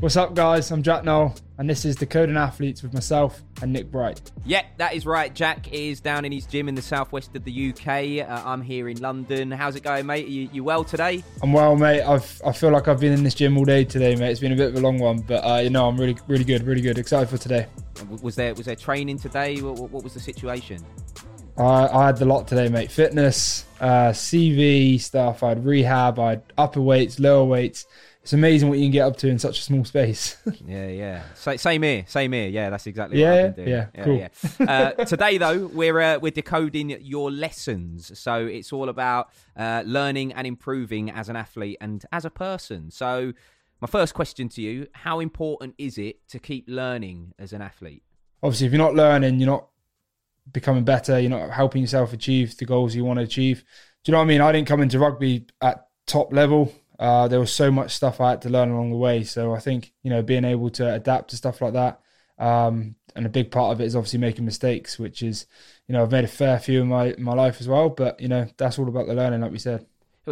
What's up, guys? I'm Jack Nowell, and this is the Decoding Athletes with myself and Nick Bright. Yeah, that is right. Jack is down in his gym in the southwest of the UK. Uh, I'm here in London. How's it going, mate? Are you, you well today? I'm well, mate. I've I feel like I've been in this gym all day today, mate. It's been a bit of a long one, but uh, you know I'm really really good, really good. Excited for today. Was there was there training today? What, what was the situation? I, I had the lot today, mate. Fitness, uh, CV stuff. I had rehab. I had upper weights, lower weights it's amazing what you can get up to in such a small space. yeah, yeah. So, same here, same here. Yeah, that's exactly yeah, what I've been doing. Yeah, yeah cool. Yeah. Uh, today, though, we're uh, we're decoding your lessons. So it's all about uh, learning and improving as an athlete and as a person. So my first question to you: How important is it to keep learning as an athlete? Obviously, if you're not learning, you're not becoming better. You're not helping yourself achieve the goals you want to achieve. Do you know what I mean? I didn't come into rugby at top level. Uh, there was so much stuff I had to learn along the way. So I think you know being able to adapt to stuff like that, um, and a big part of it is obviously making mistakes, which is you know I've made a fair few in my in my life as well. But you know that's all about the learning, like we said.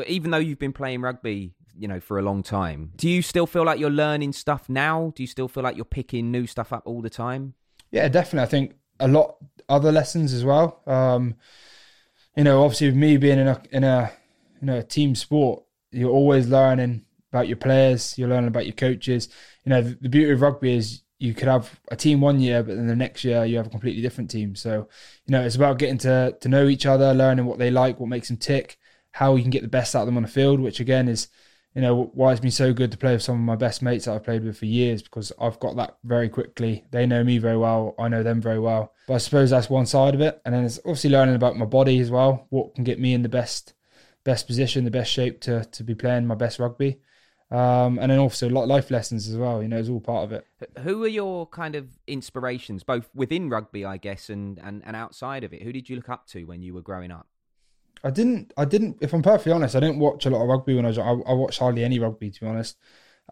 Even though you've been playing rugby, you know for a long time, do you still feel like you're learning stuff now? Do you still feel like you're picking new stuff up all the time? Yeah, definitely. I think a lot other lessons as well. Um, you know, obviously with me being in a in a you know a team sport, you're always learning about your players. You're learning about your coaches. You know, the, the beauty of rugby is you could have a team one year, but then the next year you have a completely different team. So, you know, it's about getting to to know each other, learning what they like, what makes them tick, how you can get the best out of them on the field. Which again is, you know, why it's been so good to play with some of my best mates that I've played with for years because I've got that very quickly. They know me very well. I know them very well. But I suppose that's one side of it, and then it's obviously learning about my body as well. What can get me in the best best position, the best shape to to be playing my best rugby. Um, and then also life lessons as well. You know, it's all part of it. Who are your kind of inspirations, both within rugby, I guess, and, and, and outside of it? Who did you look up to when you were growing up? I didn't. I didn't. If I'm perfectly honest, I didn't watch a lot of rugby when I was. I, I watched hardly any rugby, to be honest.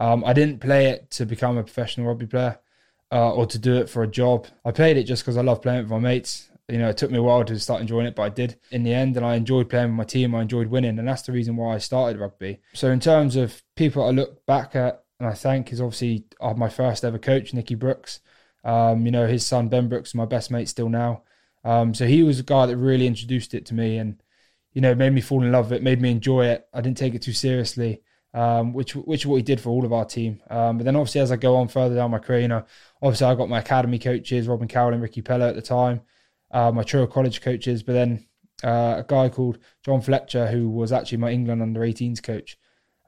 Um, I didn't play it to become a professional rugby player uh, or to do it for a job. I played it just because I love playing with my mates you know, it took me a while to start enjoying it, but I did in the end, and I enjoyed playing with my team. I enjoyed winning, and that's the reason why I started rugby. So, in terms of people I look back at and I thank is obviously uh, my first ever coach, Nicky Brooks. Um, you know, his son Ben Brooks, my best mate still now. Um, so he was a guy that really introduced it to me, and you know, made me fall in love with it, made me enjoy it. I didn't take it too seriously. Um, which which what he did for all of our team. Um, but then obviously as I go on further down my career, you know, obviously I got my academy coaches, Robin Carroll and Ricky Pellow at the time uh, my Truro College coaches, but then uh, a guy called John Fletcher, who was actually my England under 18s coach.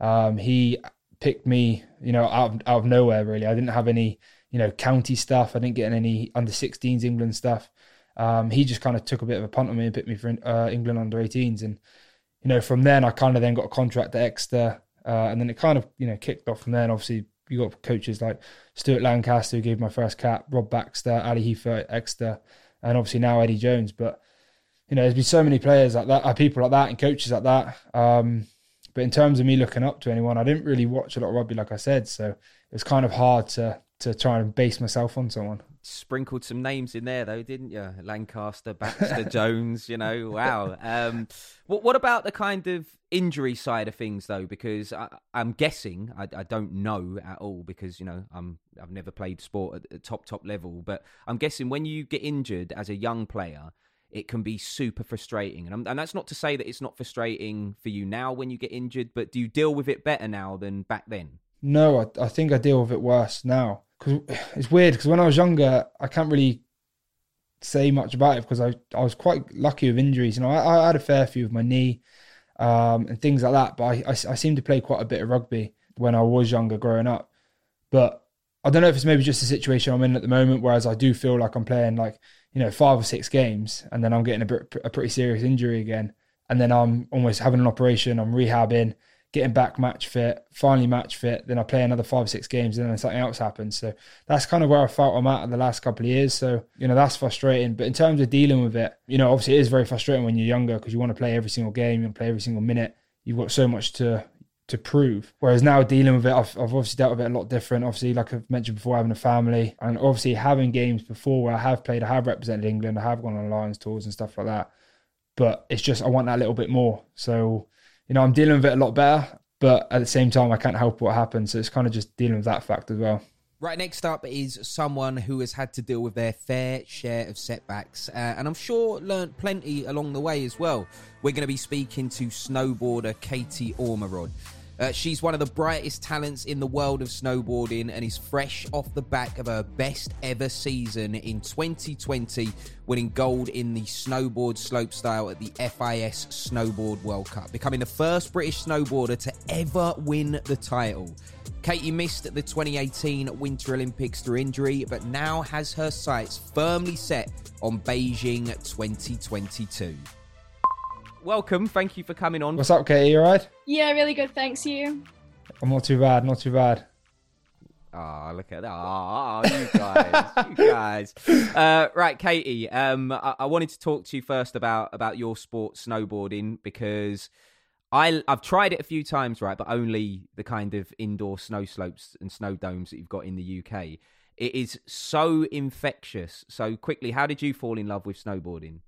Um, he picked me, you know, out of, out of nowhere. Really, I didn't have any, you know, county stuff. I didn't get any under 16s England stuff. Um, he just kind of took a bit of a punt on me and picked me for uh, England under 18s, and you know, from then I kind of then got a contract at Exeter, uh, and then it kind of you know kicked off from there. And obviously, you got coaches like Stuart Lancaster who gave my first cap, Rob Baxter, Ali Hepher Exeter and obviously now Eddie Jones. But you know, there's been so many players like that, uh, people like that, and coaches like that. Um, but in terms of me looking up to anyone, I didn't really watch a lot of rugby, like I said, so it was kind of hard to to try and base myself on someone sprinkled some names in there though, didn't you? Lancaster, Baxter, Jones. You know, wow. Um, what what about the kind of injury side of things though? Because I, am guessing I, I, don't know at all because you know I'm I've never played sport at the top top level, but I'm guessing when you get injured as a young player. It can be super frustrating, and, and that's not to say that it's not frustrating for you now when you get injured. But do you deal with it better now than back then? No, I, I think I deal with it worse now because it's weird because when I was younger, I can't really say much about it because I, I was quite lucky with injuries. You know, I, I had a fair few with my knee um, and things like that, but I, I, I seem to play quite a bit of rugby when I was younger growing up. But I don't know if it's maybe just the situation I'm in at the moment, whereas I do feel like I'm playing like, you know, five or six games and then I'm getting a, a pretty serious injury again. And then I'm almost having an operation, I'm rehabbing getting back match fit, finally match fit. Then I play another five, or six games, and then something else happens. So that's kind of where I felt I'm at in the last couple of years. So, you know, that's frustrating. But in terms of dealing with it, you know, obviously it is very frustrating when you're younger because you want to play every single game, you want to play every single minute. You've got so much to to prove. Whereas now dealing with it, I've, I've obviously dealt with it a lot different. Obviously, like I've mentioned before, having a family and obviously having games before where I have played, I have represented England, I have gone on Lions tours and stuff like that. But it's just I want that little bit more. So you know, I'm dealing with it a lot better. but at the same time, I can't help what happened. So it's kind of just dealing with that fact as well. Right, next up is someone who has had to deal with their fair share of setbacks, uh, and I'm sure learned plenty along the way as well. We're going to be speaking to snowboarder Katie Ormerod. Uh, she's one of the brightest talents in the world of snowboarding and is fresh off the back of her best ever season in 2020, winning gold in the snowboard slopestyle at the FIS Snowboard World Cup, becoming the first British snowboarder to ever win the title. Katie missed the 2018 Winter Olympics through injury, but now has her sights firmly set on Beijing 2022 welcome. Thank you for coming on. What's up, Katie? You alright? Yeah, really good. Thanks, you. I'm not too bad. Not too bad. Ah, oh, look at that! Ah, oh, you guys, you guys. Uh, right, Katie. Um, I-, I, wanted to talk to you first about about your sport, snowboarding, because I I've tried it a few times, right, but only the kind of indoor snow slopes and snow domes that you've got in the UK. It is so infectious. So quickly, how did you fall in love with snowboarding?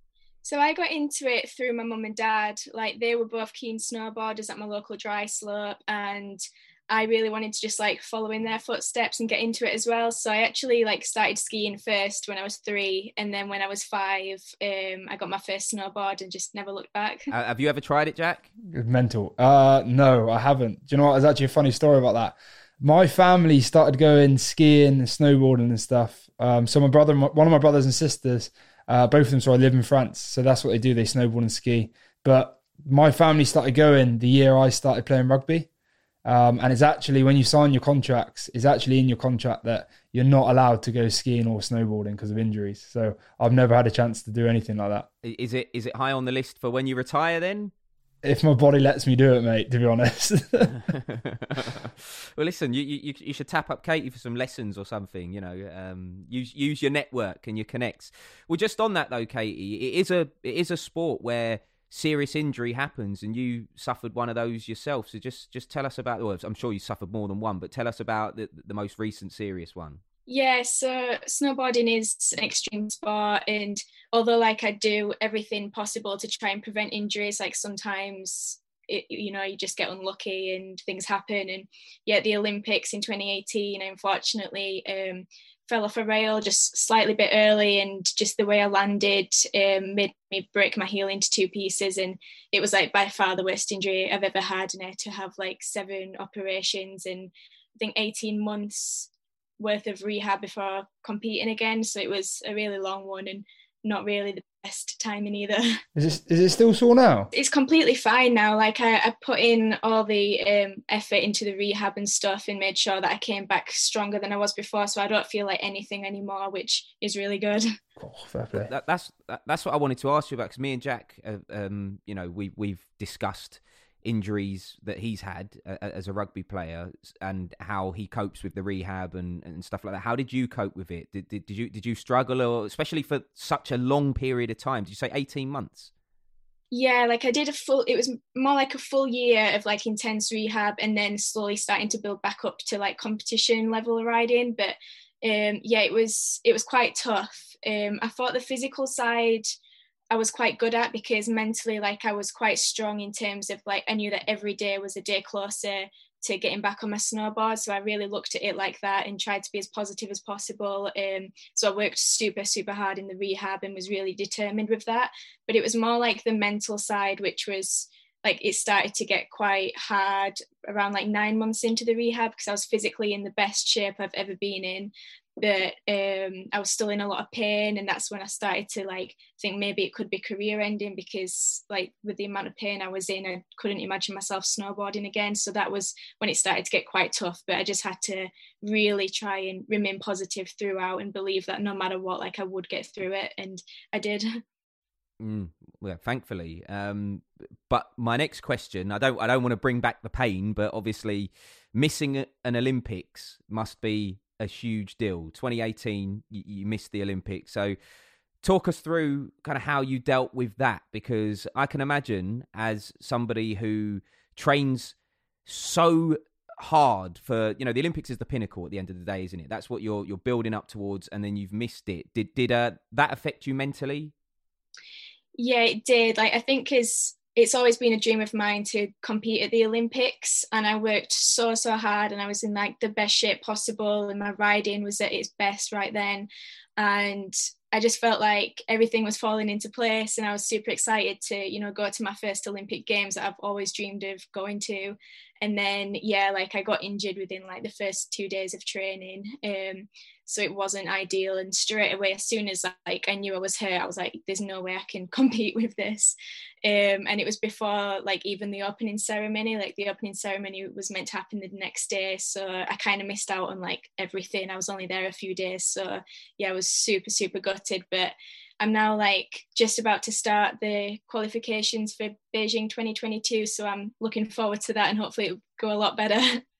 So I got into it through my mum and dad. Like they were both keen snowboarders at my local dry slope, and I really wanted to just like follow in their footsteps and get into it as well. So I actually like started skiing first when I was three, and then when I was five, um, I got my first snowboard and just never looked back. Uh, have you ever tried it, Jack? Mental. Uh, no, I haven't. Do you know what? There's actually a funny story about that. My family started going skiing and snowboarding and stuff. Um, so my brother, one of my brothers and sisters, uh, both of them, so I live in France, so that's what they do. They snowboard and ski. But my family started going the year I started playing rugby. Um, and it's actually when you sign your contracts, it's actually in your contract that you're not allowed to go skiing or snowboarding because of injuries. So I've never had a chance to do anything like that. Is it is it high on the list for when you retire then? If my body lets me do it, mate. To be honest. well, listen, you, you you should tap up Katie for some lessons or something. You know, um, use use your network and your connects. Well, just on that though, Katie, it is a it is a sport where serious injury happens, and you suffered one of those yourself. So just just tell us about. Well, I'm sure you suffered more than one, but tell us about the the most recent serious one. Yeah, so snowboarding is an extreme sport, and although like I do everything possible to try and prevent injuries, like sometimes it, you know you just get unlucky and things happen. And yeah, the Olympics in 2018, I unfortunately um, fell off a rail just slightly bit early, and just the way I landed um, made me break my heel into two pieces, and it was like by far the worst injury I've ever had, and I had to have like seven operations and I think 18 months worth of rehab before competing again. So it was a really long one and not really the best timing either. Is it, is it still sore now? It's completely fine now. Like I, I put in all the um, effort into the rehab and stuff and made sure that I came back stronger than I was before. So I don't feel like anything anymore, which is really good. Oh, fair play. That, that's that, that's what I wanted to ask you about because me and Jack, uh, um, you know, we we've discussed injuries that he's had uh, as a rugby player and how he copes with the rehab and, and stuff like that. How did you cope with it? Did, did, did you did you struggle, or especially for such a long period of time? Did you say eighteen months? Yeah, like I did a full. It was more like a full year of like intense rehab, and then slowly starting to build back up to like competition level riding. But um, yeah, it was it was quite tough. Um, I thought the physical side I was quite good at because mentally, like I was quite strong in terms of like I knew that every day was a day closer to getting back on my snowboard. So I really looked at it like that and tried to be as positive as possible. Um, so I worked super, super hard in the rehab and was really determined with that. But it was more like the mental side, which was like it started to get quite hard around like nine months into the rehab because I was physically in the best shape I've ever been in but um, I was still in a lot of pain, and that's when I started to like think maybe it could be career ending because like with the amount of pain I was in, I couldn't imagine myself snowboarding again. So that was when it started to get quite tough. But I just had to really try and remain positive throughout and believe that no matter what, like I would get through it, and I did. Mm, well, thankfully. Um, but my next question, I don't, I don't want to bring back the pain, but obviously, missing an Olympics must be a huge deal. 2018, you, you missed the Olympics. So, talk us through kind of how you dealt with that because I can imagine as somebody who trains so hard for you know the Olympics is the pinnacle at the end of the day, isn't it? That's what you're you're building up towards, and then you've missed it. Did did uh, that affect you mentally? Yeah, it did. Like I think as it's always been a dream of mine to compete at the Olympics, and I worked so so hard, and I was in like the best shape possible, and my riding was at its best right then, and I just felt like everything was falling into place and I was super excited to, you know, go to my first Olympic games that I've always dreamed of going to. And then yeah, like I got injured within like the first two days of training. Um so it wasn't ideal. And straight away as soon as like i knew i was hurt i was like there's no way i can compete with this. Um, and it was before like even the opening ceremony like the opening ceremony was meant to happen the next day. So i kind of missed out on like everything. I was only there a few days. So yeah i was super super gutted. But i'm now like just about to start the qualifications for beijing 2022 so i'm looking forward to that and hopefully it'll go a lot better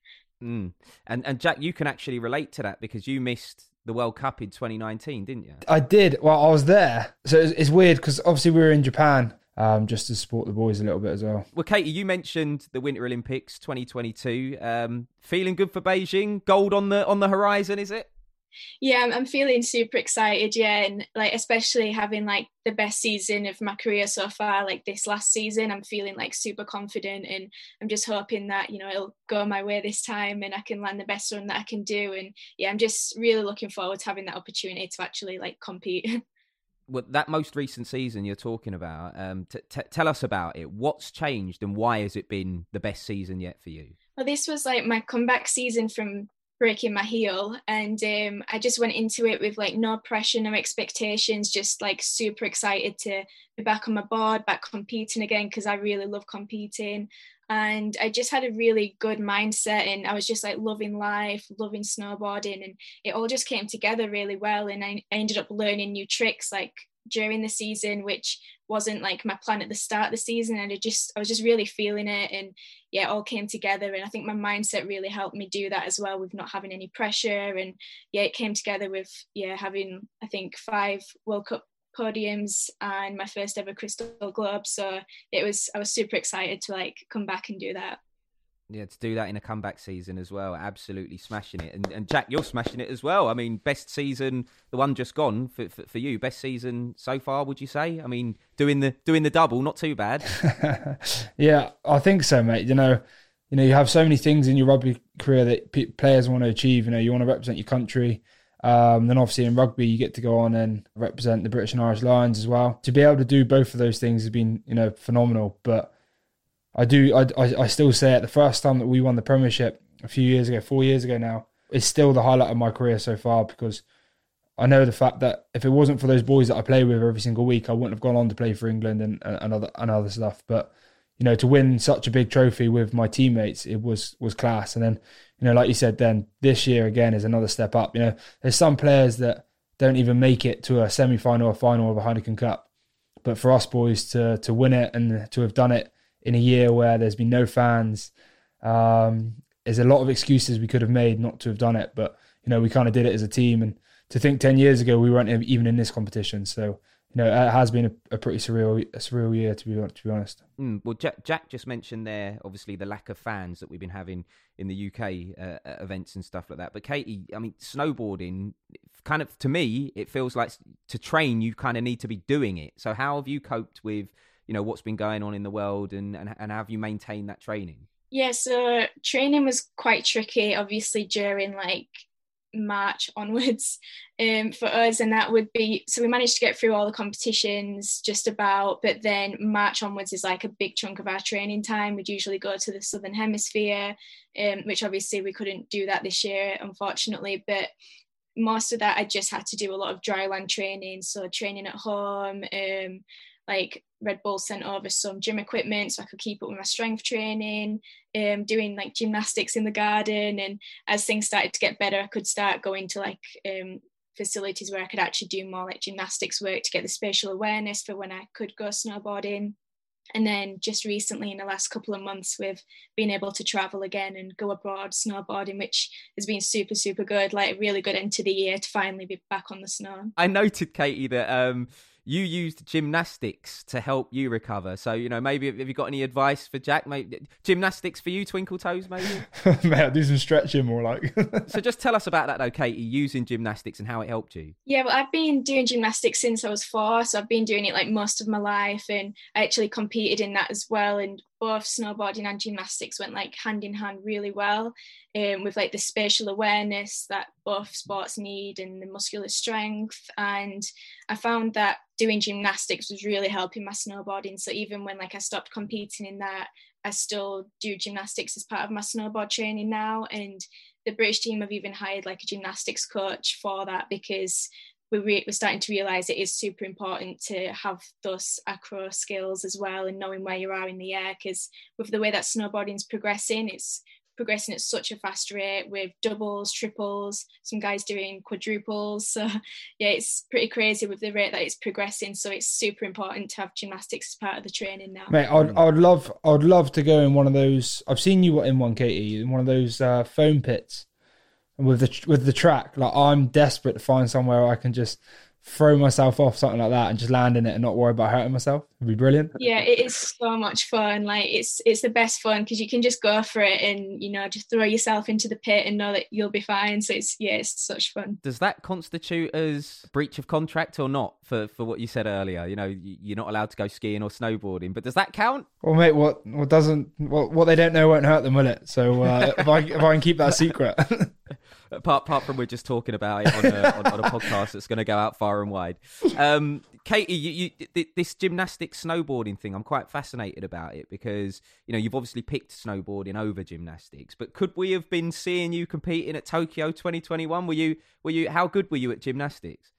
Mm. And and Jack, you can actually relate to that because you missed the World Cup in 2019, didn't you? I did. Well, I was there, so it's, it's weird because obviously we were in Japan. Um, just to support the boys a little bit as well. Well, Katie, you mentioned the Winter Olympics 2022. Um, feeling good for Beijing? Gold on the on the horizon, is it? Yeah I'm, I'm feeling super excited yeah and like especially having like the best season of my career so far like this last season i'm feeling like super confident and i'm just hoping that you know it'll go my way this time and i can land the best run that i can do and yeah i'm just really looking forward to having that opportunity to actually like compete well, that most recent season you're talking about, um, t- t- tell us about it. What's changed and why has it been the best season yet for you? Well, this was like my comeback season from breaking my heel. And um, i just went into it with like no pressure no expectations just like super excited to be back on my board back competing again because i really love competing. And i just had a really good mindset and i was just like loving life loving snowboarding and it all just came together really well and i, I ended up learning new tricks like during the season which wasn't like my plan at the start of the season and I just I was just really feeling it and yeah it all came together and I think my mindset really helped me do that as well with not having any pressure and yeah it came together with yeah having I think five World Cup podiums and my first ever crystal globe so it was I was super excited to like come back and do that yeah, to do that in a comeback season as well, absolutely smashing it. And, and Jack, you're smashing it as well. I mean, best season, the one just gone for, for, for you, best season so far, would you say? I mean, doing the doing the double, not too bad. yeah, I think so, mate. You know, you know, you have so many things in your rugby career that p- players want to achieve. You know, you want to represent your country. Um, then obviously in rugby, you get to go on and represent the British and Irish Lions as well. To be able to do both of those things has been, you know, phenomenal. But I do. I, I, still say it. The first time that we won the Premiership a few years ago, four years ago now, is still the highlight of my career so far because I know the fact that if it wasn't for those boys that I play with every single week, I wouldn't have gone on to play for England and, and other and other stuff. But you know, to win such a big trophy with my teammates, it was was class. And then, you know, like you said, then this year again is another step up. You know, there's some players that don't even make it to a semi final or final of a Heineken Cup, but for us boys to to win it and to have done it in a year where there's been no fans. Um, there's a lot of excuses we could have made not to have done it, but you know we kind of did it as a team. And to think ten years ago we weren't even in this competition, so you know it has been a, a pretty surreal, a surreal year to be to be honest. Mm, well, Jack, Jack, just mentioned there, obviously the lack of fans that we've been having in the UK uh, events and stuff like that. But Katie, I mean, snowboarding, kind of to me, it feels like to train you kind of need to be doing it. So how have you coped with you know what's been going on in the world and and, and have you maintained that training? Yeah so training was quite tricky obviously during like march onwards um, for us and that would be so we managed to get through all the competitions just about but then march onwards is like a big chunk of our training time. We'd usually go to the southern hemisphere um, which obviously we couldn't do that this year unfortunately but most of that I just had to do a lot of dryland training so training at home um, like Red Bull sent over some gym equipment so I could keep up with my strength training, um, doing like gymnastics in the garden. And as things started to get better, I could start going to like um, facilities where I could actually do more like gymnastics work to get the spatial awareness for when I could go snowboarding. And then just recently, in the last couple of months, we've been able to travel again and go abroad snowboarding, which has been super, super good. Like a really good end to the year to finally be back on the snow. I noted, Katie, that um, you used gymnastics to help you recover. So you know, maybe have you got any advice for Jack? Maybe gymnastics for you, Twinkle Toes, maybe. Mate, I do some stretching more like. so just tell us about that, though, Katie. Using gymnastics and how it helped you. Yeah, well, I've been doing gymnastics since I was four, so I've been doing it like most of my life, and I actually competed in that as well. And both snowboarding and gymnastics went like hand in hand really well um, with like the spatial awareness that both sports need and the muscular strength. And i found that doing gymnastics was really helping my snowboarding. So even when like i stopped competing in that i still do gymnastics as part of my snowboard training now. And the british team have even hired like a gymnastics coach for that because we're, re- we're starting to realize it is super important to have those acro skills as well and knowing where you are in the air because with the way that snowboarding is progressing it's progressing at such a fast rate with doubles triples some guys doing quadruples. So yeah it's pretty crazy with the rate that it's progressing. So it's super important to have gymnastics as part of the training now. Mate i'd, I'd love i'd love to go in one of those i've seen you in one katie in one of those uh, foam pits with the with the track. Like I'm desperate to find somewhere I can just throw myself off something like that and just land in it and not worry about hurting myself. It'd be brilliant. Yeah, it is so much fun. Like it's it's the best fun because you can just go for it and you know just throw yourself into the pit and know that you'll be fine. So it's yeah, it's such fun. Does that constitute as breach of contract or not for for what you said earlier? You know, you're not allowed to go skiing or snowboarding, but does that count? Well, mate, what what doesn't what what they don't know won't hurt them, will it? So uh, if I if I can keep that secret. apart, apart from we're just talking about it on a, on, on a podcast that's going to go out far and wide. Um, Katie, you, you, this gymnastic snowboarding thing, I'm quite fascinated about it because you know you've obviously picked snowboarding over gymnastics. But could we have been seeing you competing at Tokyo 2021? Were you were you how good were you at gymnastics?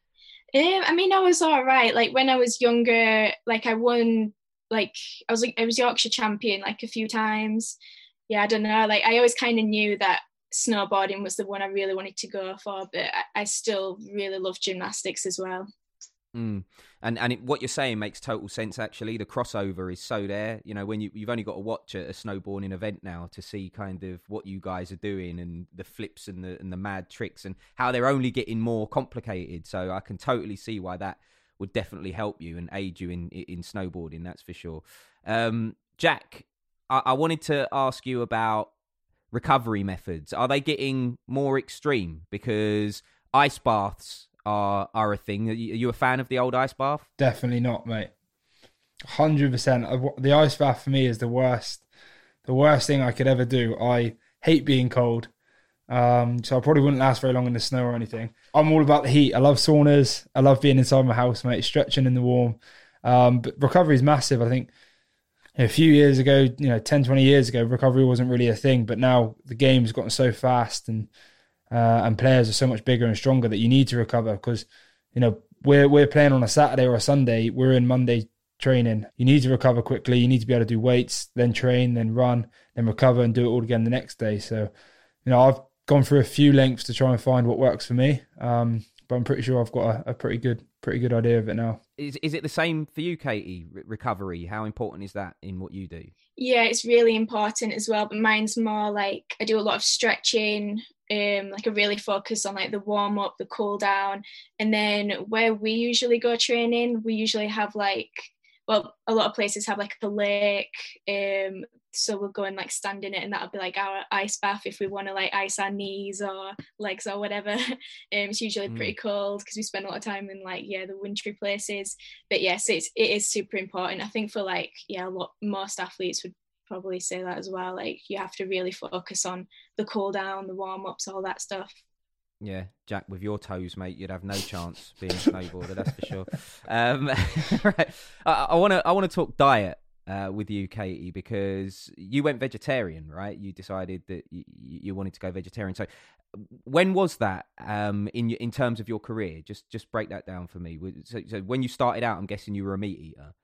Um, I mean, I was all right. Like when I was younger, like I won, like I was like I was Yorkshire champion like a few times. Yeah, I don't know. Like I always kind of knew that snowboarding was the one I really wanted to go for, but I, still really love gymnastics as well. Mm. And and it, what you're saying makes total sense. Actually, the crossover is so there. You know, when you you've only got to watch a, a, snowboarding event now to see kind of what you guys are doing and the flips and the and the mad tricks and how they're only getting more complicated. So I can totally see why that would definitely help you and aid you in in snowboarding. That's for sure. Um, Jack, I, I wanted to ask you about recovery methods? Are they getting more extreme? Because ice baths are are a thing. Are you a fan of the old ice bath? Definitely not, mate. Hundred percent. The ice bath for me is the worst. The worst thing I could ever do. I hate being cold. Um, so I probably wouldn't last very long in the snow or anything. I'm all about the heat. I love saunas. I love being inside my house, mate, stretching in the warm. Um, but recovery is massive. I think a few years ago, you know, 10, 20 years ago, recovery wasn't really a thing. But now the game's gotten so fast and uh, and players are so much bigger and stronger that you need to recover because, you know, we're we're playing on a Saturday or a Sunday. We're in Monday training. You need to recover quickly. You need to be able to do weights, then train, then run, then recover and do it all again the next day. So, you know, I've gone through a few lengths to try and find what works for me. Um, but I'm pretty sure I've got a, a pretty good pretty good idea of it now. Is is it the same for you, Katie? recovery, how important is that in what you do? Yeah, it's really important as well. But mine's more like I do a lot of stretching. Um, like I really focus on like the warm up, the cool down, and then where we usually go training, we usually have like well, a lot of places have like the lake, um, so we'll go and like stand in it and that'll be like our ice bath if we want to like ice our knees or legs or whatever. Um, it's usually mm. pretty cold because we spend a lot of time in like yeah the wintry places. But yes it's it is super important. I think for like yeah a lot most athletes would probably say that as well like you have to really focus on the cool down the warm-ups all that stuff yeah, Jack, with your toes, mate, you'd have no chance being a snowboarder. That's for sure. Um, right, I want to I want to talk diet uh, with you, Katie, because you went vegetarian, right? You decided that you, you wanted to go vegetarian. So, when was that um, in in terms of your career? Just just break that down for me. So, so, when you started out, I'm guessing you were a meat eater.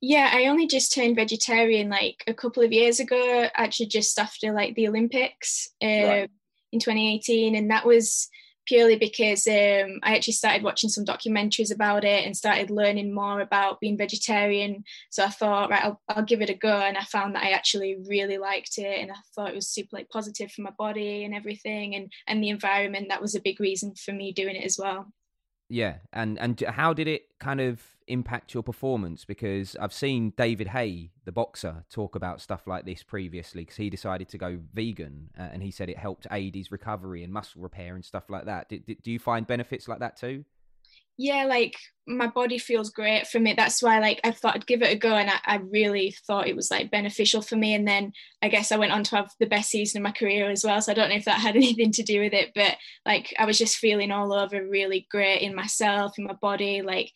Yeah, I only just turned vegetarian like a couple of years ago, actually just after like the Olympics uh, right. In 2018, and that was purely because um, I actually started watching some documentaries about it and started learning more about being vegetarian. So I thought, right, I'll, I'll give it a go, and I found that I actually really liked it, and I thought it was super like positive for my body and everything, and and the environment. That was a big reason for me doing it as well. Yeah, and and how did it kind of impact your performance? Because I've seen David Haye, the boxer, talk about stuff like this previously because he decided to go vegan, uh, and he said it helped aid his recovery and muscle repair and stuff like that. Do, do you find benefits like that too? yeah, like my body feels great from it. That's why like I thought I'd give it a go and I, I, really thought it was like beneficial for me. And then I guess I went on to have the best season of my career as well. So I don't know if that had anything to do with it, but like I was just feeling all over really great in myself, in my body, like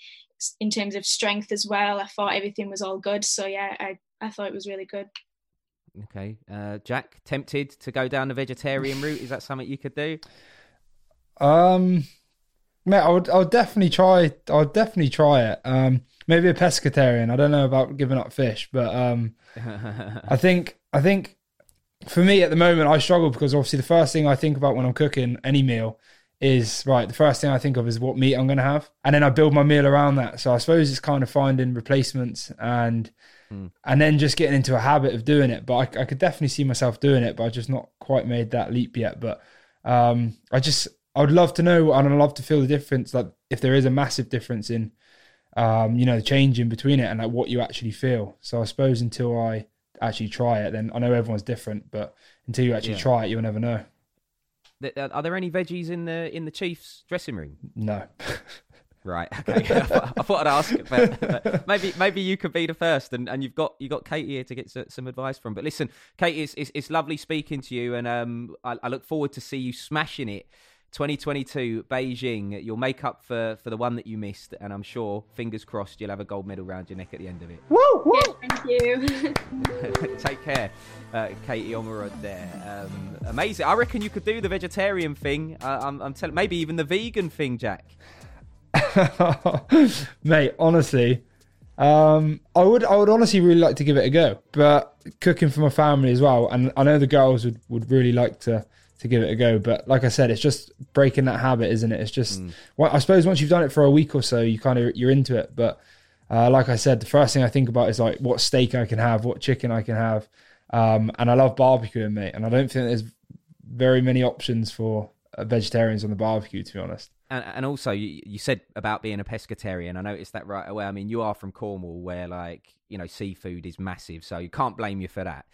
in terms of strength as well. I thought everything was all good. So yeah, I, I thought it was really good. Okay. Uh, Jack, tempted to go down the vegetarian route? Is that something you could do? Um Mate, I would, I would definitely try. I would definitely try it. Um, maybe a pescatarian. I don't know about giving up fish, but um, I think, I think, for me at the moment, I struggle because obviously the first thing I think about when I'm cooking any meal is right. The first thing I think of is what meat I'm going to have, and then I build my meal around that. So I suppose it's kind of finding replacements and mm. and then just getting into a habit of doing it. But I, I could definitely see myself doing it, but I just not quite made that leap yet. But um, I just I would love to know, and I'd love to feel the difference. Like if there is a massive difference in, um, you know, the change in between it and like what you actually feel. So I suppose until I actually try it, then I know everyone's different, but until you actually yeah. try it, you'll never know. Are there any veggies in the in the Chiefs dressing room? No. Right. Okay. I, thought, I thought I'd ask, but, but, maybe maybe you could be the first, and, and you've got you got Katie here to get some advice from. But listen, Katie, it's, it's, it's lovely speaking to you, and um, I, I, look forward to see you smashing it 2022 Beijing, you'll make up for, for the one that you missed, and I'm sure, fingers crossed, you'll have a gold medal around your neck at the end of it. Woo! woo. thank you. Take care, uh, Katie Ormerod there. Um, amazing. I reckon you could do the vegetarian thing. Uh, I'm, I'm telling, maybe even the vegan thing, Jack. Mate, honestly, um, I would I would honestly really like to give it a go, but cooking for my family as well, and I know the girls would, would really like to to give it a go. But like I said, it's just breaking that habit, isn't it? It's just, mm. well, I suppose once you've done it for a week or so, you kind of you're into it. But uh, like I said, the first thing I think about is like what steak I can have, what chicken I can have, um, and I love barbecuing, mate. And I don't think there's very many options for uh, vegetarians on the barbecue, to be honest. And, and also, you, you said about being a pescatarian. I noticed that right away. I mean, you are from Cornwall, where like you know seafood is massive, so you can't blame you for that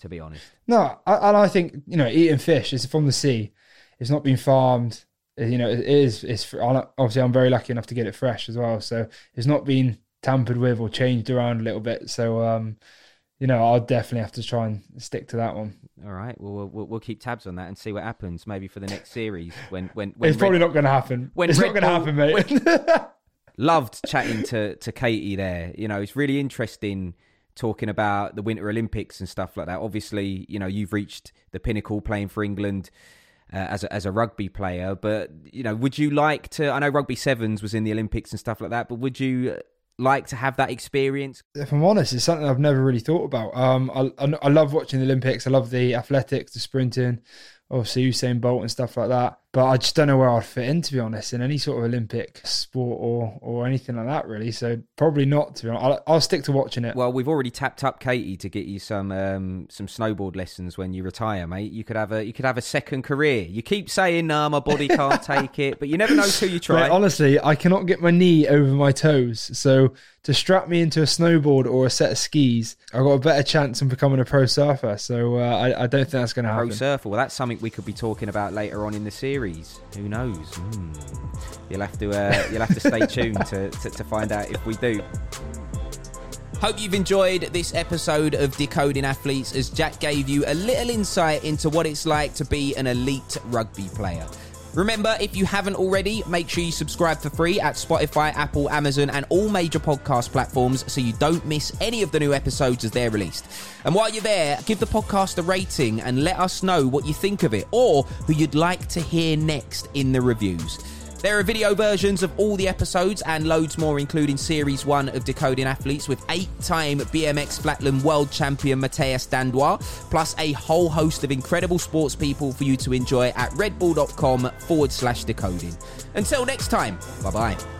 to be honest. No, I, and I think you know eating fish is from the sea. It's not been farmed. You know, it is. It's obviously I'm very lucky enough to get it fresh as well. So it's not been tampered with or changed around a little bit. So um, you know, I'll definitely have to try and stick to that one. All right. Well, we'll, we'll keep tabs on that and see what happens. Maybe for the next series, when when, when it's Red, probably not going to happen. When it's Red not going to happen, mate. When, loved chatting to to Katie there. You know, it's really interesting talking about the Winter Olympics and stuff like that. Obviously, you know, you've reached the pinnacle playing for England. Uh, as a, as a rugby player, but you know, would you like to? I know rugby sevens was in the Olympics and stuff like that, but would you like to have that experience? If I'm honest, it's something I've never really thought about. Um, I, I, I love watching the Olympics. I love the athletics, the sprinting, obviously Usain Bolt and stuff like that. But I just don't know where I'd fit in, to be honest, in any sort of Olympic sport or or anything like that, really. So probably not. To be honest, I'll, I'll stick to watching it. Well, we've already tapped up Katie to get you some um, some snowboard lessons when you retire, mate. You could have a you could have a second career. You keep saying, "No, my body can't take it," but you never know until you try. Mate, honestly, I cannot get my knee over my toes, so to strap me into a snowboard or a set of skis, I've got a better chance of becoming a pro surfer. So uh, I, I, don't think that's going to happen. Pro surfer. Well, that's something we could be talking about later on in the series. Who knows? Mm. You'll have to uh, you'll have to stay tuned to, to, to find out if we do. Hope you've enjoyed this episode of Decoding Athletes as Jack gave you a little insight into what it's like to be an elite rugby player. Remember, if you haven't already, make sure you subscribe for free at Spotify, Apple, Amazon, and all major podcast platforms so you don't miss any of the new episodes as they're released. And while you're there, give the podcast a rating and let us know what you think of it or who you'd like to hear next in the reviews. There are video versions of all the episodes and loads more, including Series 1 of Decoding Athletes with eight time BMX Flatland World Champion Matthias Dandois, plus a whole host of incredible sports people for you to enjoy at redbull.com forward slash decoding. Until next time, bye bye.